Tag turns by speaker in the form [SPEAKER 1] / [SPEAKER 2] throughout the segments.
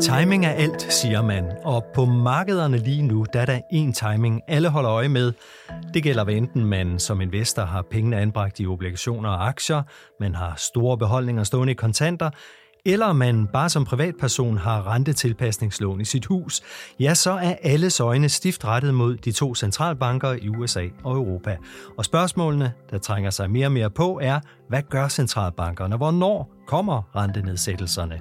[SPEAKER 1] Timing er alt, siger man, og på markederne lige nu, der er der én timing, alle holder øje med. Det gælder hvad enten man som investor har pengene anbragt i obligationer og aktier, man har store beholdninger stående i kontanter, eller man bare som privatperson har rentetilpasningslån i sit hus, ja, så er alles øjne stift rettet mod de to centralbanker i USA og Europa. Og spørgsmålene, der trænger sig mere og mere på, er, hvad gør centralbankerne? Hvornår kommer rentenedsættelserne?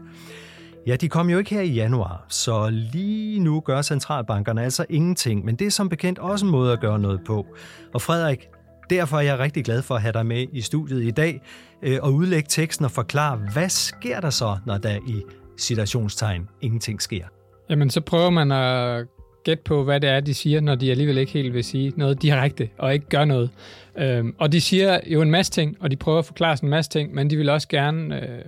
[SPEAKER 1] Ja, de kom jo ikke her i januar, så lige nu gør centralbankerne altså ingenting, men det er som bekendt også en måde at gøre noget på. Og Frederik, derfor er jeg rigtig glad for at have dig med i studiet i dag øh, og udlægge teksten og forklare, hvad sker der så, når der i situationstegn ingenting sker?
[SPEAKER 2] Jamen, så prøver man at gætte på, hvad det er, de siger, når de alligevel ikke helt vil sige noget direkte og ikke gør noget. Øhm, og de siger jo en masse ting, og de prøver at forklare en masse ting, men de vil også gerne øh,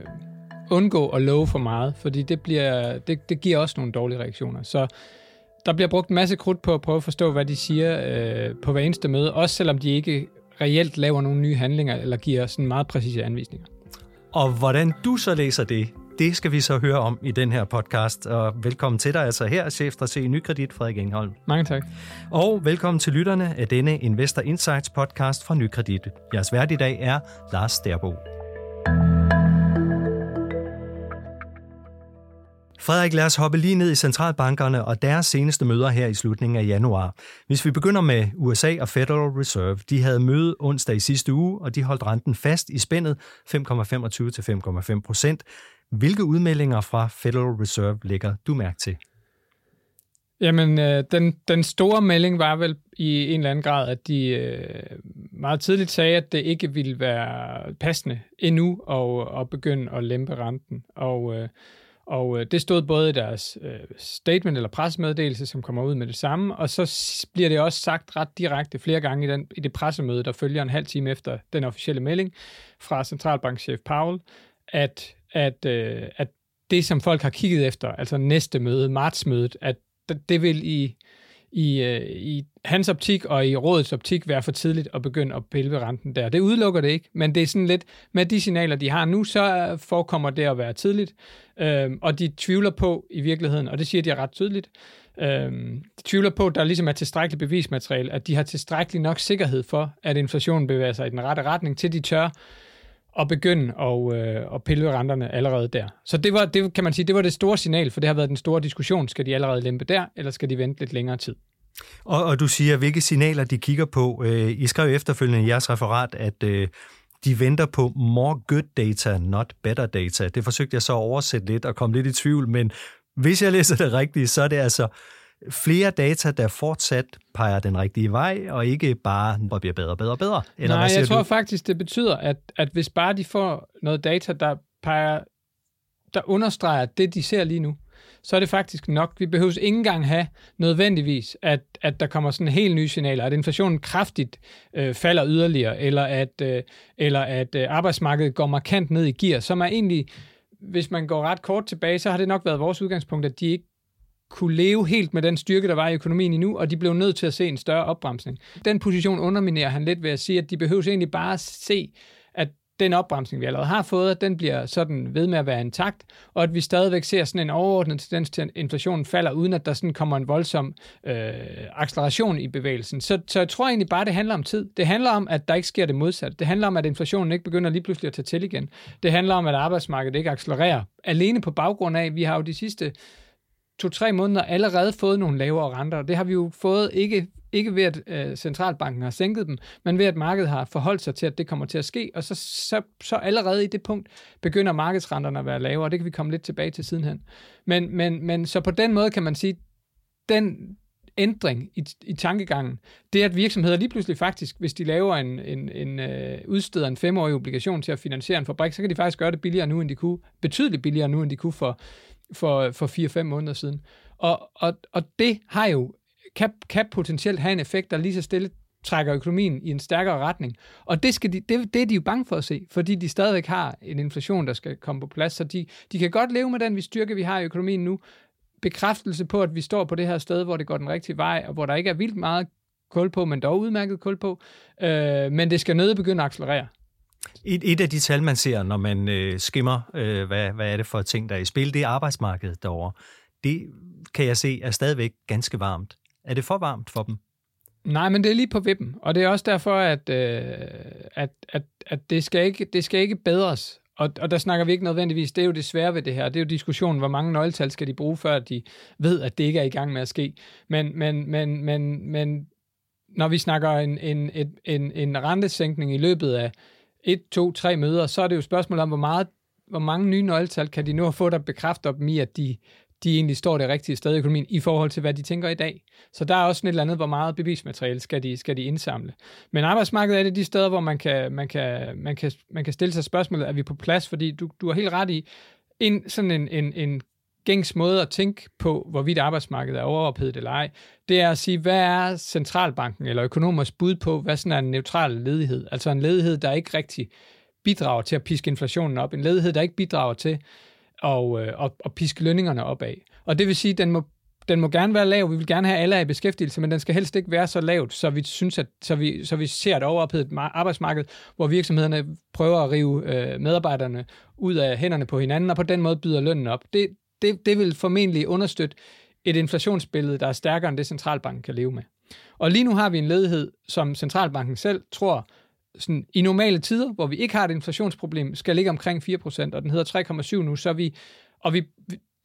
[SPEAKER 2] undgå at love for meget, fordi det, bliver, det, det giver også nogle dårlige reaktioner. Så der bliver brugt en masse krudt på at prøve at forstå, hvad de siger øh, på hver eneste møde, også selvom de ikke reelt laver nogle nye handlinger eller giver sådan meget præcise anvisninger.
[SPEAKER 1] Og hvordan du så læser det, det skal vi så høre om i den her podcast. Og velkommen til dig altså her, chefstrateg Nykredit, Frederik Engholm.
[SPEAKER 2] Mange tak.
[SPEAKER 1] Og velkommen til lytterne af denne Investor Insights podcast fra Nykredit. Jeres vært i dag er Lars Sterbo. Frederik, lad os hoppe lige ned i centralbankerne og deres seneste møder her i slutningen af januar. Hvis vi begynder med USA og Federal Reserve, de havde møde onsdag i sidste uge, og de holdt renten fast i spændet 5,25 til 5,5 procent. Hvilke udmeldinger fra Federal Reserve lægger du mærke til?
[SPEAKER 2] Jamen, øh, den, den store melding var vel i en eller anden grad, at de øh, meget tidligt sagde, at det ikke ville være passende endnu at, at begynde at lempe renten. Og øh, og øh, det stod både i deres øh, statement eller pressemeddelelse, som kommer ud med det samme, og så bliver det også sagt ret direkte flere gange i, den, i det pressemøde, der følger en halv time efter den officielle melding fra centralbankchef Powell, at, at, øh, at det, som folk har kigget efter, altså næste møde, martsmødet, at det vil i i, øh, i hans optik og i rådets optik være for tidligt at begynde at pille ved renten der. Det udelukker det ikke, men det er sådan lidt, med de signaler, de har nu, så forekommer det at være tidligt, øh, og de tvivler på i virkeligheden, og det siger de ret tydeligt, øh, de tvivler på, at der ligesom er tilstrækkeligt bevismateriale, at de har tilstrækkeligt nok sikkerhed for, at inflationen bevæger sig i den rette retning, til de tør at begynde at, øh, at pille ved renterne allerede der. Så det var, det kan man sige, det var det store signal, for det har været den store diskussion. Skal de allerede lempe der, eller skal de vente lidt længere tid?
[SPEAKER 1] Og, og du siger, hvilke signaler de kigger på. Øh, I skrev efterfølgende i jeres referat, at øh, de venter på more good data, not better data. Det forsøgte jeg så at oversætte lidt og komme lidt i tvivl, men hvis jeg læser det rigtigt, så er det altså flere data, der fortsat peger den rigtige vej, og ikke bare hvor bliver bedre, bedre, bedre.
[SPEAKER 2] Eller Nej, hvad jeg tror du? faktisk, det betyder, at, at hvis bare de får noget data, der peger, der understreger det, de ser lige nu, så er det faktisk nok. Vi behøver ikke engang have nødvendigvis, at, at der kommer sådan helt nye signaler, at inflationen kraftigt øh, falder yderligere, eller at, øh, eller at øh, arbejdsmarkedet går markant ned i gear, som er egentlig, hvis man går ret kort tilbage, så har det nok været vores udgangspunkt, at de ikke kunne leve helt med den styrke, der var i økonomien endnu, og de blev nødt til at se en større opbremsning. Den position underminerer han lidt ved at sige, at de behøver egentlig bare at se, at den opbremsning, vi allerede har fået, den bliver sådan ved med at være intakt, og at vi stadigvæk ser sådan en overordnet tendens til, at inflationen falder, uden at der sådan kommer en voldsom øh, acceleration i bevægelsen. Så, så jeg tror egentlig bare, det handler om tid. Det handler om, at der ikke sker det modsatte. Det handler om, at inflationen ikke begynder lige pludselig at tage til igen. Det handler om, at arbejdsmarkedet ikke accelererer. Alene på baggrund af, at vi har jo de sidste to-tre måneder allerede fået nogle lavere renter. Det har vi jo fået ikke, ikke ved, at øh, centralbanken har sænket dem, men ved, at markedet har forholdt sig til, at det kommer til at ske. Og så, så, så allerede i det punkt begynder markedsrenterne at være lavere, og det kan vi komme lidt tilbage til sidenhen. Men, men, men så på den måde kan man sige, den ændring i, i tankegangen, det er, at virksomheder lige pludselig faktisk, hvis de laver en, en, en øh, udsteder en femårig obligation til at finansiere en fabrik, så kan de faktisk gøre det billigere nu, end de kunne, betydeligt billigere nu, end de kunne for for, for 4-5 måneder siden. Og, og, og det har jo, kan, kan potentielt have en effekt, der lige så stille trækker økonomien i en stærkere retning. Og det, skal de, det, det er de jo bange for at se, fordi de stadigvæk har en inflation, der skal komme på plads. Så de, de kan godt leve med den vi styrke, vi har i økonomien nu. Bekræftelse på, at vi står på det her sted, hvor det går den rigtige vej, og hvor der ikke er vildt meget kul på, men dog udmærket kul på. Øh, men det skal nødt begynde at accelerere.
[SPEAKER 1] Et, et af de tal, man ser, når man øh, skimmer, øh, hvad, hvad er det for ting, der er i spil, det er arbejdsmarkedet derovre. Det kan jeg se er stadigvæk ganske varmt. Er det for varmt for dem?
[SPEAKER 2] Nej, men det er lige på vippen, og det er også derfor, at, øh, at, at, at det, skal ikke, det skal ikke bedres. Og, og der snakker vi ikke nødvendigvis, det er jo det svære ved det her, det er jo diskussionen, hvor mange nøgletal skal de bruge, før de ved, at det ikke er i gang med at ske. Men, men, men, men, men når vi snakker en, en, en, en, en rentesænkning i løbet af et, to, tre møder, så er det jo spørgsmålet om, hvor, meget, hvor mange nye nøgletal kan de nu få, der bekræfter dem i, at de, de egentlig står det rigtige sted i økonomien i forhold til, hvad de tænker i dag. Så der er også sådan et eller andet, hvor meget bevismateriale skal de, skal de indsamle. Men arbejdsmarkedet er det de steder, hvor man kan, man kan, man kan, man kan stille sig spørgsmålet, er vi på plads? Fordi du, du har helt ret i, en, sådan en, en, en gængs måde at tænke på, hvorvidt arbejdsmarkedet er overophedet eller ej, det er at sige, hvad er centralbanken eller økonomers bud på, hvad sådan er en neutral ledighed? Altså en ledighed, der ikke rigtig bidrager til at piske inflationen op. En ledighed, der ikke bidrager til og, øh, og, at piske lønningerne opad. Og det vil sige, at den må, den må gerne være lav. Vi vil gerne have alle i beskæftigelse, men den skal helst ikke være så lavt, så vi synes, at så vi, så vi ser et overophedet arbejdsmarked, hvor virksomhederne prøver at rive øh, medarbejderne ud af hænderne på hinanden, og på den måde byder lønnen op. Det, det, det vil formentlig understøtte et inflationsbillede, der er stærkere end det, centralbanken kan leve med. Og lige nu har vi en ledighed, som centralbanken selv tror sådan, i normale tider, hvor vi ikke har et inflationsproblem, skal ligge omkring 4%, og den hedder 3,7 nu, så vi, og vi,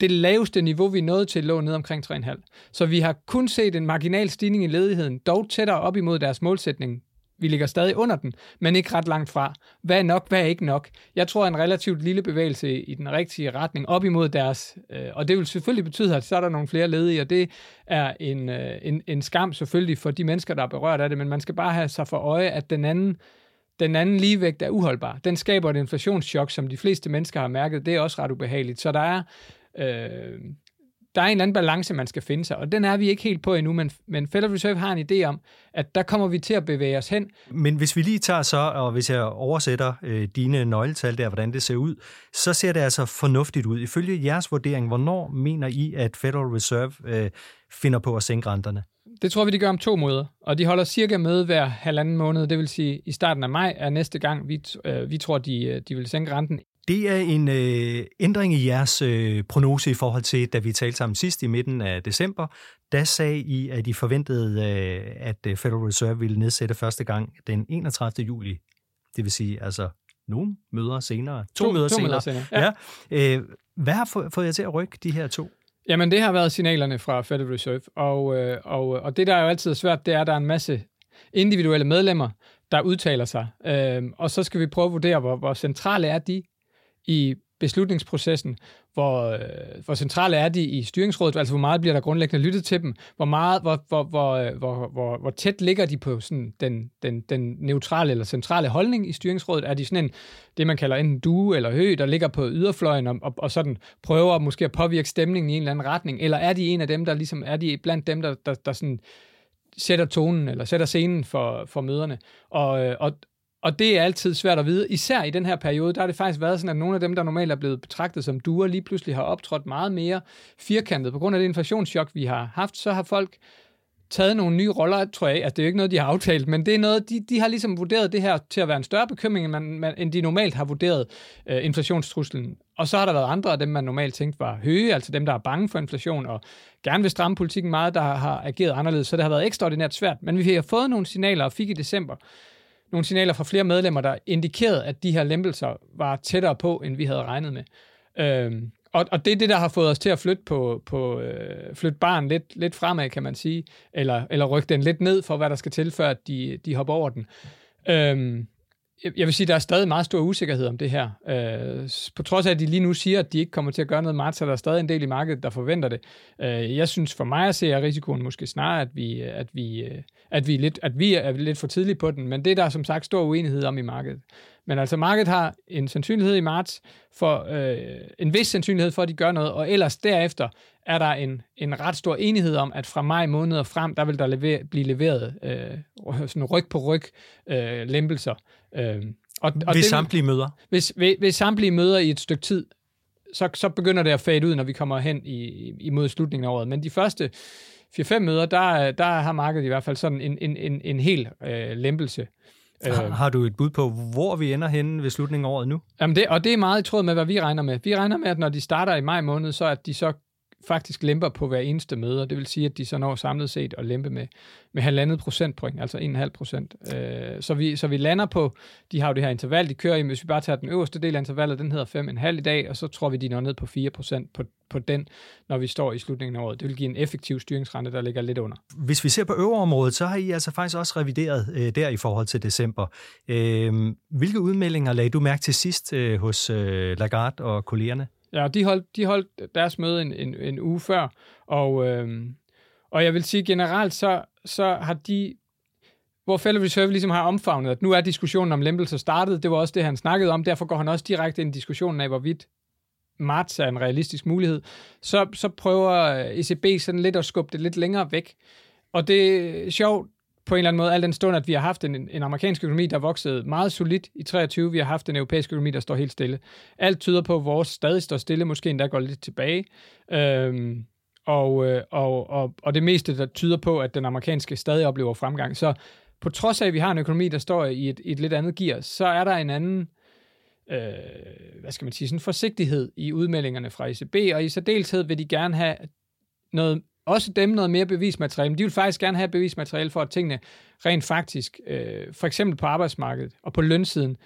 [SPEAKER 2] det laveste niveau, vi nåede til, lå ned omkring 3,5. Så vi har kun set en marginal stigning i ledigheden, dog tættere op imod deres målsætning. Vi ligger stadig under den, men ikke ret langt fra. Hvad er nok, hvad er ikke nok? Jeg tror, en relativt lille bevægelse i den rigtige retning op imod deres, øh, og det vil selvfølgelig betyde, at så er der nogle flere ledige, og det er en, øh, en, en skam selvfølgelig for de mennesker, der er berørt af det, men man skal bare have sig for øje, at den anden den anden ligevægt er uholdbar. Den skaber et inflationschok, som de fleste mennesker har mærket. Det er også ret ubehageligt. Så der er, øh, der er en eller anden balance, man skal finde sig, og den er vi ikke helt på endnu, men, men Federal Reserve har en idé om, at der kommer vi til at bevæge os hen.
[SPEAKER 1] Men hvis vi lige tager så, og hvis jeg oversætter øh, dine nøgletal der, hvordan det ser ud, så ser det altså fornuftigt ud. Ifølge jeres vurdering, hvornår mener I, at Federal Reserve øh, finder på at sænke renterne?
[SPEAKER 2] Det tror vi, de gør om to måder, og de holder cirka møde hver halvanden måned, det vil sige i starten af maj er næste gang, vi, øh, vi tror, de, øh, de vil sænke renten.
[SPEAKER 1] Det er en øh, ændring i jeres øh, prognose i forhold til, da vi talte sammen sidst i midten af december. Da sagde I, at I forventede, øh, at øh, Federal Reserve ville nedsætte første gang den 31. juli. Det vil sige, altså nogle møder senere. To, to møder to senere. Møder senere. Ja. Ja. Øh, hvad har fået jer til at rykke de her to?
[SPEAKER 2] Jamen, det har været signalerne fra Federal Reserve, og, øh, og, og det, der er jo altid er svært, det er, at der er en masse individuelle medlemmer, der udtaler sig. Øh, og så skal vi prøve at vurdere, hvor, hvor centrale er de i beslutningsprocessen, hvor, øh, hvor centrale er de i styringsrådet, altså hvor meget bliver der grundlæggende lyttet til dem, hvor, meget, hvor, hvor, hvor, øh, hvor, hvor, hvor tæt ligger de på sådan den, den, den neutrale eller centrale holdning i styringsrådet, er de sådan en, det man kalder en due eller hø, der ligger på yderfløjen og, og, og sådan prøver måske at påvirke stemningen i en eller anden retning, eller er de en af dem, der ligesom, er de blandt dem, der, der, der sådan sætter tonen eller sætter scenen for, for møderne. Og, øh, og, og det er altid svært at vide. Især i den her periode, der har det faktisk været sådan, at nogle af dem, der normalt er blevet betragtet som duer, lige pludselig har optrådt meget mere firkantet. På grund af det inflationschok, vi har haft, så har folk taget nogle nye roller, tror jeg. Altså, det er jo ikke noget, de har aftalt, men det er noget, de, de har ligesom vurderet det her til at være en større bekymring, end, man, man, end de normalt har vurderet øh, inflationstruslen. Og så har der været andre af dem, man normalt tænkte var høje, altså dem, der er bange for inflation og gerne vil stramme politikken meget, der har, har ageret anderledes. Så det har været ekstraordinært svært. Men vi har fået nogle signaler og fik i december nogle signaler fra flere medlemmer, der indikerede, at de her lempelser var tættere på, end vi havde regnet med. Øhm, og, og det er det, der har fået os til at flytte, på, på, øh, flytte barn lidt, lidt fremad, kan man sige, eller, eller rykke den lidt ned for, hvad der skal til, før de, de hopper over den. Øhm, jeg vil sige, der er stadig meget stor usikkerhed om det her. Øh, på trods af, at de lige nu siger, at de ikke kommer til at gøre noget marts, så er der stadig en del i markedet, der forventer det. Øh, jeg synes for mig at se, at risikoen måske snarere, at vi, at vi, øh, at vi, lidt, at vi er lidt for tidligt på den, men det er der som sagt stor uenighed om i markedet. Men altså, markedet har en sandsynlighed i marts for øh, en vis sandsynlighed for, at de gør noget, og ellers derefter er der en, en ret stor enighed om, at fra maj måned og frem, der vil der lever, blive leveret øh, sådan ryg på ryg øh, lempelser.
[SPEAKER 1] Øh, og, og ved det, samtlige møder?
[SPEAKER 2] Hvis, ved, ved samtlige møder i et stykke tid, så, så begynder det at fade ud, når vi kommer hen i, imod slutningen af året. Men de første 4-5 møder, der, der har markedet i hvert fald sådan en, en, en, en hel øh, lempelse
[SPEAKER 1] Har, har du et bud på, hvor vi ender henne ved slutningen af året nu?
[SPEAKER 2] Jamen det, og det er meget i tråd med, hvad vi regner med. Vi regner med, at når de starter i maj måned, så at de så faktisk lemper på hver eneste møde, det vil sige, at de så når samlet set at lempe med, med halvandet procentpoint, altså 1,5 procent. Øh, så, vi, så vi lander på, de har jo det her interval, de kører i, hvis vi bare tager den øverste del af intervallet, den hedder 5,5 i dag, og så tror vi, de når ned på 4 procent på, på den, når vi står i slutningen af året. Det vil give en effektiv styringsrente, der ligger lidt under.
[SPEAKER 1] Hvis vi ser på øverområdet, så har I altså faktisk også revideret øh, der i forhold til december. Øh, hvilke udmeldinger lagde du mærke til sidst øh, hos øh, Lagarde og kollegerne?
[SPEAKER 2] Ja, de holdt, de holdt deres møde en, en, en uge før, og, øh, og jeg vil sige generelt, så, så har de, hvor Federal Reserve ligesom har omfavnet, at nu er diskussionen om lempelser startet, det var også det, han snakkede om, derfor går han også direkte ind i diskussionen af, hvorvidt marts er en realistisk mulighed, så, så prøver øh, ECB sådan lidt at skubbe det lidt længere væk. Og det er sjovt, på en eller anden måde, al den stund, at vi har haft en, en amerikansk økonomi, der voksede meget solidt i 23. Vi har haft en europæisk økonomi, der står helt stille. Alt tyder på, at vores stadig står stille, måske endda går lidt tilbage. Øhm, og, øh, og, og, og det meste, der tyder på, at den amerikanske stadig oplever fremgang. Så på trods af, at vi har en økonomi, der står i et, et lidt andet gear, så er der en anden øh, hvad skal man sige, sådan forsigtighed i udmeldingerne fra ECB, og i særdeleshed vil de gerne have noget også dem noget mere bevismateriale, men de vil faktisk gerne have bevismateriale for, at tingene rent faktisk, øh, for eksempel på arbejdsmarkedet og på lønsiden,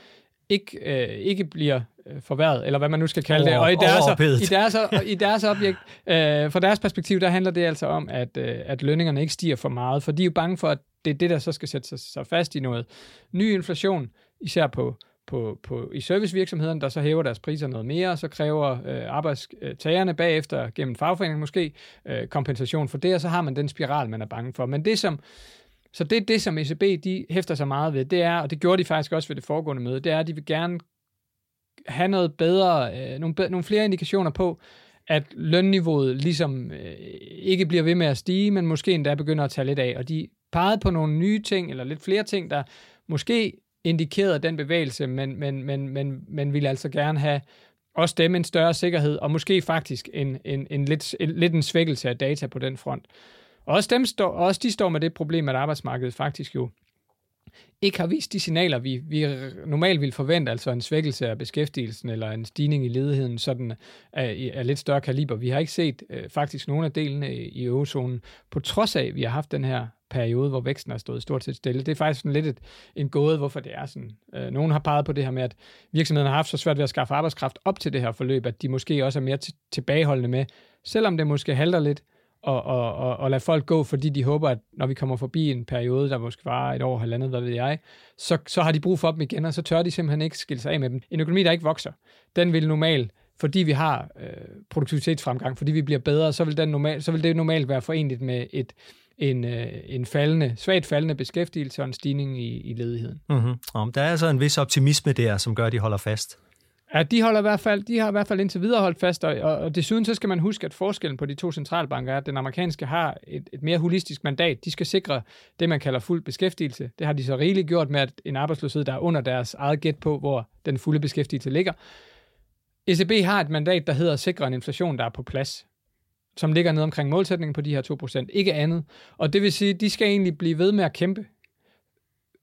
[SPEAKER 2] ikke, øh, ikke bliver øh, forværret, eller hvad man nu skal kalde det. Og i deres, i deres, i deres objekt, øh, fra deres perspektiv, der handler det altså om, at, øh, at lønningerne ikke stiger for meget, for de er jo bange for, at det er det, der så skal sætte sig, sig fast i noget ny inflation, især på, på, på, i servicevirksomhederne, der så hæver deres priser noget mere, og så kræver øh, arbejdstagerne bagefter gennem fagforeningen måske øh, kompensation for det, og så har man den spiral, man er bange for. Men det som, så det er det, som ECB de hæfter sig meget ved, det er, og det gjorde de faktisk også ved det foregående møde, det er, at de vil gerne have noget bedre, øh, nogle, bedre, nogle flere indikationer på, at lønniveauet ligesom øh, ikke bliver ved med at stige, men måske endda begynder at tage lidt af. Og de pegede på nogle nye ting, eller lidt flere ting, der måske indikerede den bevægelse, men, men, men, men, men ville altså gerne have også dem en større sikkerhed, og måske faktisk en, en, en, lidt, en lidt en svækkelse af data på den front. Og også, dem står, også de står med det problem, at arbejdsmarkedet faktisk jo ikke har vist de signaler, vi, vi normalt vil forvente, altså en svækkelse af beskæftigelsen eller en stigning i ledigheden sådan af, af lidt større kaliber. Vi har ikke set øh, faktisk nogen af delene i, i eurozonen, på trods af, at vi har haft den her periode, hvor væksten har stået stort set stille. Det er faktisk sådan lidt et, en gåde, hvorfor det er sådan. Øh, nogen har peget på det her med, at virksomhederne har haft så svært ved at skaffe arbejdskraft op til det her forløb, at de måske også er mere tilbageholdende med, selvom det måske halter lidt, og, og, og, og lade folk gå, fordi de håber, at når vi kommer forbi en periode, der måske var et år, halvandet, hvad ved jeg, så, så har de brug for dem igen, og så tør de simpelthen ikke skille sig af med dem. En økonomi, der ikke vokser, den vil normalt fordi vi har øh, produktivitetsfremgang, fordi vi bliver bedre, så vil, den normal, så vil det normalt være forenligt med et, en, øh, en faldende, svagt faldende beskæftigelse og en stigning i, i ledigheden.
[SPEAKER 1] Mm-hmm. Der er altså en vis optimisme der, som gør, at de holder fast.
[SPEAKER 2] Ja, de, holder i hvert fald, de har i hvert fald indtil videre holdt fast, og, og desuden så skal man huske, at forskellen på de to centralbanker er, at den amerikanske har et, et mere holistisk mandat. De skal sikre det, man kalder fuld beskæftigelse. Det har de så rigeligt gjort med, at en arbejdsløshed, der er under deres eget gæt på, hvor den fulde beskæftigelse ligger. ECB har et mandat, der hedder at sikre en inflation, der er på plads som ligger ned omkring målsætningen på de her 2%, ikke andet. Og det vil sige, at de skal egentlig blive ved med at kæmpe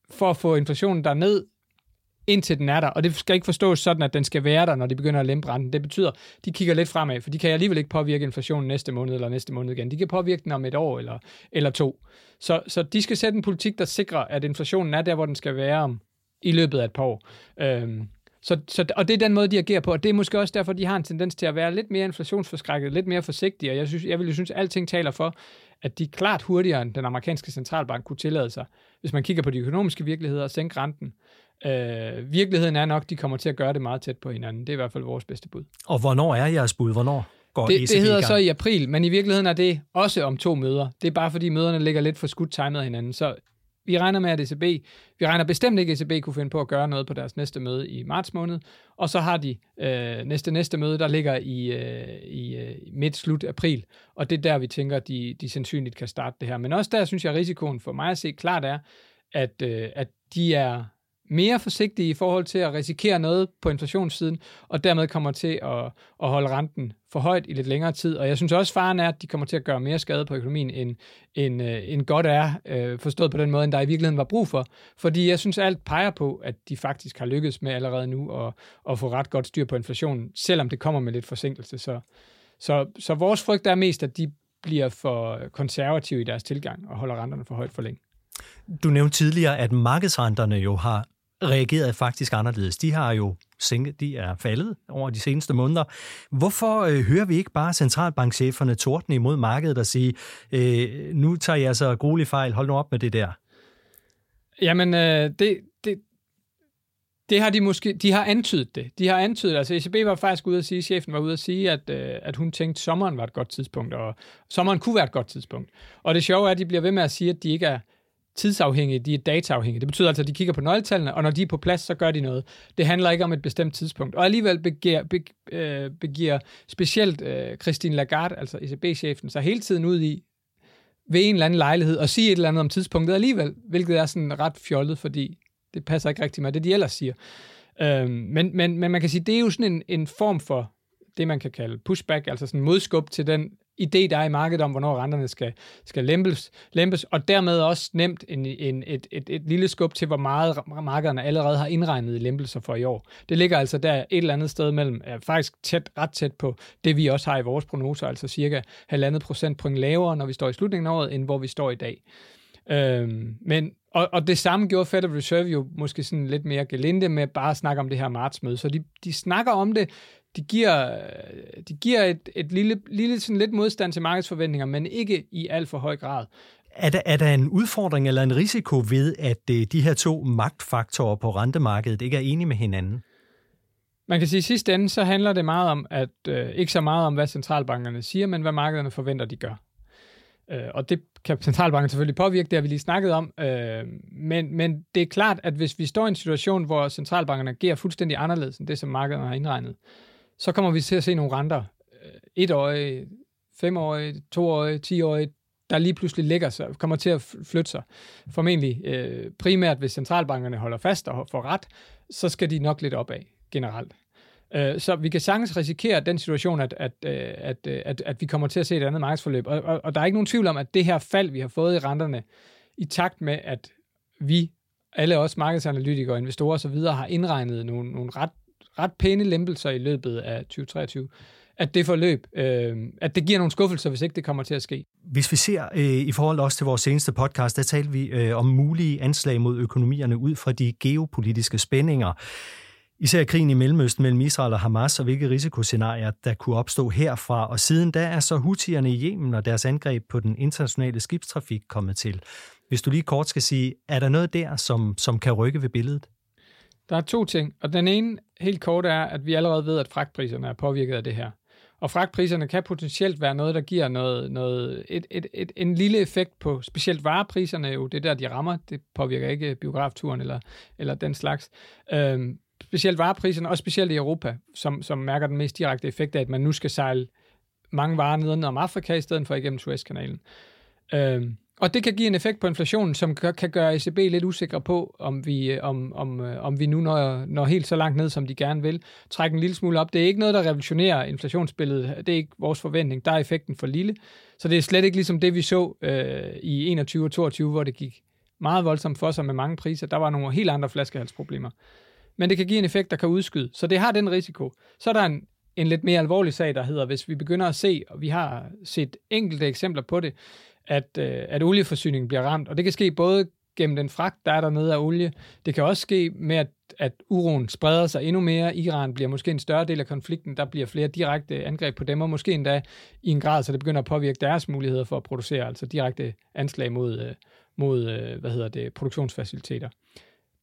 [SPEAKER 2] for at få inflationen der ned, indtil den er der. Og det skal ikke forstås sådan, at den skal være der, når de begynder at lempe renten. Det betyder, de kigger lidt fremad, for de kan alligevel ikke påvirke inflationen næste måned eller næste måned igen. De kan påvirke den om et år eller, eller to. Så, så de skal sætte en politik, der sikrer, at inflationen er der, hvor den skal være om, i løbet af et par år. Øhm, så, så, og det er den måde, de agerer på, og det er måske også derfor, de har en tendens til at være lidt mere inflationsforskrækket, lidt mere forsigtige, og jeg, synes, jeg vil jo synes, at alting taler for, at de klart hurtigere end den amerikanske centralbank kunne tillade sig, hvis man kigger på de økonomiske virkeligheder, og sænke renten. Øh, virkeligheden er nok, de kommer til at gøre det meget tæt på hinanden. Det er i hvert fald vores bedste bud.
[SPEAKER 1] Og hvornår er jeres bud? Hvornår? Går
[SPEAKER 2] det, det hedder så i april, men i virkeligheden er det også om to møder. Det er bare fordi møderne ligger lidt for skudt timet af hinanden. Så vi regner med, at ECB, vi regner bestemt ikke, at ECB kunne finde på at gøre noget på deres næste møde i marts måned, og så har de øh, næste næste møde, der ligger i, øh, i øh, midt-slut april, og det er der, vi tænker, de, de sandsynligt kan starte det her. Men også der synes jeg, at risikoen for mig at se klart er, at, øh, at de er mere forsigtige i forhold til at risikere noget på inflationssiden, og dermed kommer til at, at holde renten for højt i lidt længere tid. Og jeg synes også, faren er, at de kommer til at gøre mere skade på økonomien, end, end, øh, end godt er, øh, forstået på den måde, end der i virkeligheden var brug for. Fordi jeg synes, alt peger på, at de faktisk har lykkedes med allerede nu at, at få ret godt styr på inflationen, selvom det kommer med lidt forsinkelse. Så, så, så vores frygt er mest, at de bliver for konservative i deres tilgang og holder renterne for højt for længe.
[SPEAKER 1] Du nævnte tidligere, at markedsrenterne jo har reageret faktisk anderledes. De har jo sænket, de er faldet over de seneste måneder. Hvorfor øh, hører vi ikke bare centralbankcheferne tordne imod markedet og sige, øh, nu tager jeg altså så gruelig fejl, hold nu op med det der?
[SPEAKER 2] Jamen, øh, det, det, det har de måske, de har antydet det. De har antydet, altså ECB var faktisk ude at sige, chefen var ude at sige, at, øh, at hun tænkte, at sommeren var et godt tidspunkt, og sommeren kunne være et godt tidspunkt. Og det sjove er, at de bliver ved med at sige, at de ikke er tidsafhængige, de er dataafhængige. Det betyder altså, at de kigger på nøgletallene, og når de er på plads, så gør de noget. Det handler ikke om et bestemt tidspunkt. Og alligevel begiver, be, øh, begiver specielt øh, Christine Lagarde, altså ECB-chefen, sig hele tiden ud i, ved en eller anden lejlighed, og sige et eller andet om tidspunktet alligevel, hvilket er sådan ret fjollet, fordi det passer ikke rigtig med det, de ellers siger. Øh, men, men, men man kan sige, det er jo sådan en, en form for det, man kan kalde pushback, altså sådan modskub til den idé, der er i markedet om, hvornår renterne skal, skal lempes, lempes, og dermed også nemt en, en, et, et, et lille skub til, hvor meget markederne allerede har indregnet i lempelser for i år. Det ligger altså der et eller andet sted mellem, er faktisk tæt, ret tæt på det, vi også har i vores prognoser, altså cirka halvandet procentpoint lavere, når vi står i slutningen af året, end hvor vi står i dag. Øhm, men, og, og det samme gjorde Federal Reserve jo måske sådan lidt mere gelinde med bare at snakke om det her martsmøde. Så de, de snakker om det de giver, de giver et, et lille, lille sådan lidt modstand til markedsforventninger, men ikke i alt for høj grad.
[SPEAKER 1] Er der, er der en udfordring eller en risiko ved, at øh, de her to magtfaktorer på rentemarkedet ikke er enige med hinanden?
[SPEAKER 2] Man kan sige, at i sidste ende, så handler det meget om, at øh, ikke så meget om, hvad centralbankerne siger, men hvad markederne forventer, de gør. Øh, og det kan centralbanken selvfølgelig påvirke, det har vi lige snakket om. Øh, men, men det er klart, at hvis vi står i en situation, hvor centralbankerne agerer fuldstændig anderledes end det, som markederne har indregnet, så kommer vi til at se nogle renter, øh, to femårige, ti tiårige, der lige pludselig ligger sig, kommer til at flytte sig. Formentlig øh, primært, hvis centralbankerne holder fast og får ret, så skal de nok lidt opad generelt. Øh, så vi kan sagtens risikere den situation, at, at, øh, at, øh, at, at vi kommer til at se et andet markedsforløb. Og, og, og der er ikke nogen tvivl om, at det her fald, vi har fået i renterne, i takt med, at vi, alle os markedsanalytikere, investorer osv., har indregnet nogle, nogle ret ret pæne lempelser i løbet af 2023, at det forløb, øh, at det giver nogle skuffelser, hvis ikke det kommer til at ske.
[SPEAKER 1] Hvis vi ser øh, i forhold også til vores seneste podcast, der talte vi øh, om mulige anslag mod økonomierne ud fra de geopolitiske spændinger. Især krigen i Mellemøsten mellem Israel og Hamas, og hvilke risikoscenarier, der kunne opstå herfra. Og siden da er så hutierne i Yemen og deres angreb på den internationale skibstrafik kommet til. Hvis du lige kort skal sige, er der noget der, som, som kan rykke ved billedet?
[SPEAKER 2] Der er to ting, og den ene helt kort er, at vi allerede ved, at fragtpriserne er påvirket af det her. Og fragtpriserne kan potentielt være noget, der giver noget, noget, et, et, et, en lille effekt på specielt varepriserne. Jo, det er der, de rammer. Det påvirker ikke biografturen eller, eller den slags. Øhm, specielt varepriserne, og specielt i Europa, som, som mærker den mest direkte effekt af, at man nu skal sejle mange varer ned om Afrika i stedet for igennem Suezkanalen. Øhm, og det kan give en effekt på inflationen, som kan gøre ECB lidt usikre på, om vi, øh, om, om, øh, om vi nu når, når helt så langt ned, som de gerne vil. Trække en lille smule op. Det er ikke noget, der revolutionerer inflationsbilledet. Det er ikke vores forventning. Der er effekten for lille. Så det er slet ikke ligesom det, vi så øh, i 21 og 22, hvor det gik meget voldsomt for sig med mange priser. Der var nogle helt andre flaskehalsproblemer. Men det kan give en effekt, der kan udskyde. Så det har den risiko. Så er der en, en lidt mere alvorlig sag, der hedder, hvis vi begynder at se, og vi har set enkelte eksempler på det, at, øh, at olieforsyningen bliver ramt. Og det kan ske både gennem den fragt, der er dernede af olie. Det kan også ske med, at, at uroen spreder sig endnu mere. Iran bliver måske en større del af konflikten. Der bliver flere direkte angreb på dem, og måske endda i en grad, så det begynder at påvirke deres muligheder for at producere, altså direkte anslag mod, øh, mod øh, hvad hedder det, produktionsfaciliteter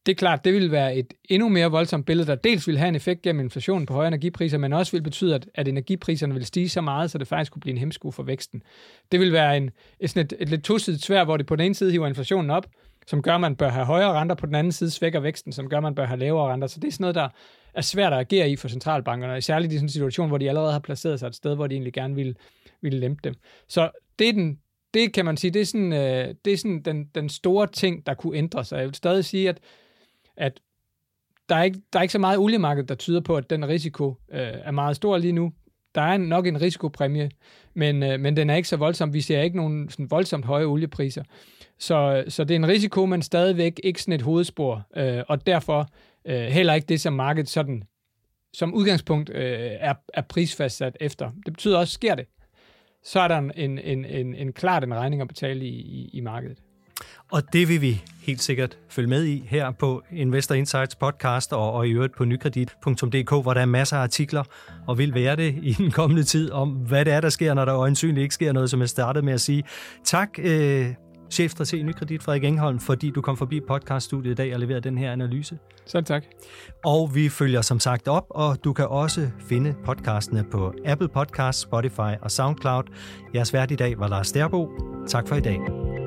[SPEAKER 2] det er klart, det vil være et endnu mere voldsomt billede, der dels vil have en effekt gennem inflationen på højere energipriser, men også vil betyde, at, at energipriserne vil stige så meget, så det faktisk kunne blive en hemsko for væksten. Det vil være en, et, sådan et, et lidt tosidigt svær, hvor det på den ene side hiver inflationen op, som gør, at man bør have højere renter, på den anden side svækker væksten, som gør, at man bør have lavere renter. Så det er sådan noget, der er svært at agere i for centralbankerne, særligt i sådan en situation, hvor de allerede har placeret sig et sted, hvor de egentlig gerne ville, ville lempe dem. Så det er den, det kan man sige, det er sådan, øh, det er sådan den, den store ting, der kunne ændre sig. Jeg vil stadig sige, at at der, er ikke, der er ikke så meget oliemarked, der tyder på, at den risiko øh, er meget stor lige nu. Der er nok en risikopræmie, men, øh, men den er ikke så voldsom. Vi ser ikke nogen sådan voldsomt høje oliepriser. Så, så det er en risiko, men stadigvæk ikke sådan et hovedspor, øh, og derfor øh, heller ikke det, som markedet sådan, som udgangspunkt øh, er, er prisfastsat efter. Det betyder også, sker det, så er der en, en, en, en klart en regning at betale i, i, i markedet.
[SPEAKER 1] Og det vil vi helt sikkert følge med i her på Investor Insights podcast og, og i øvrigt på nykredit.dk, hvor der er masser af artikler og vil være det i den kommende tid om, hvad det er, der sker, når der øjensynligt ikke sker noget, som jeg startede med at sige. Tak, øh, chefstrateg Nykredit Frederik Engholm, fordi du kom forbi podcaststudiet i dag og leverede den her analyse.
[SPEAKER 2] Så tak.
[SPEAKER 1] Og vi følger som sagt op, og du kan også finde podcastene på Apple Podcasts, Spotify og SoundCloud. Jeres vært i dag var Lars Derbo. Tak for i dag.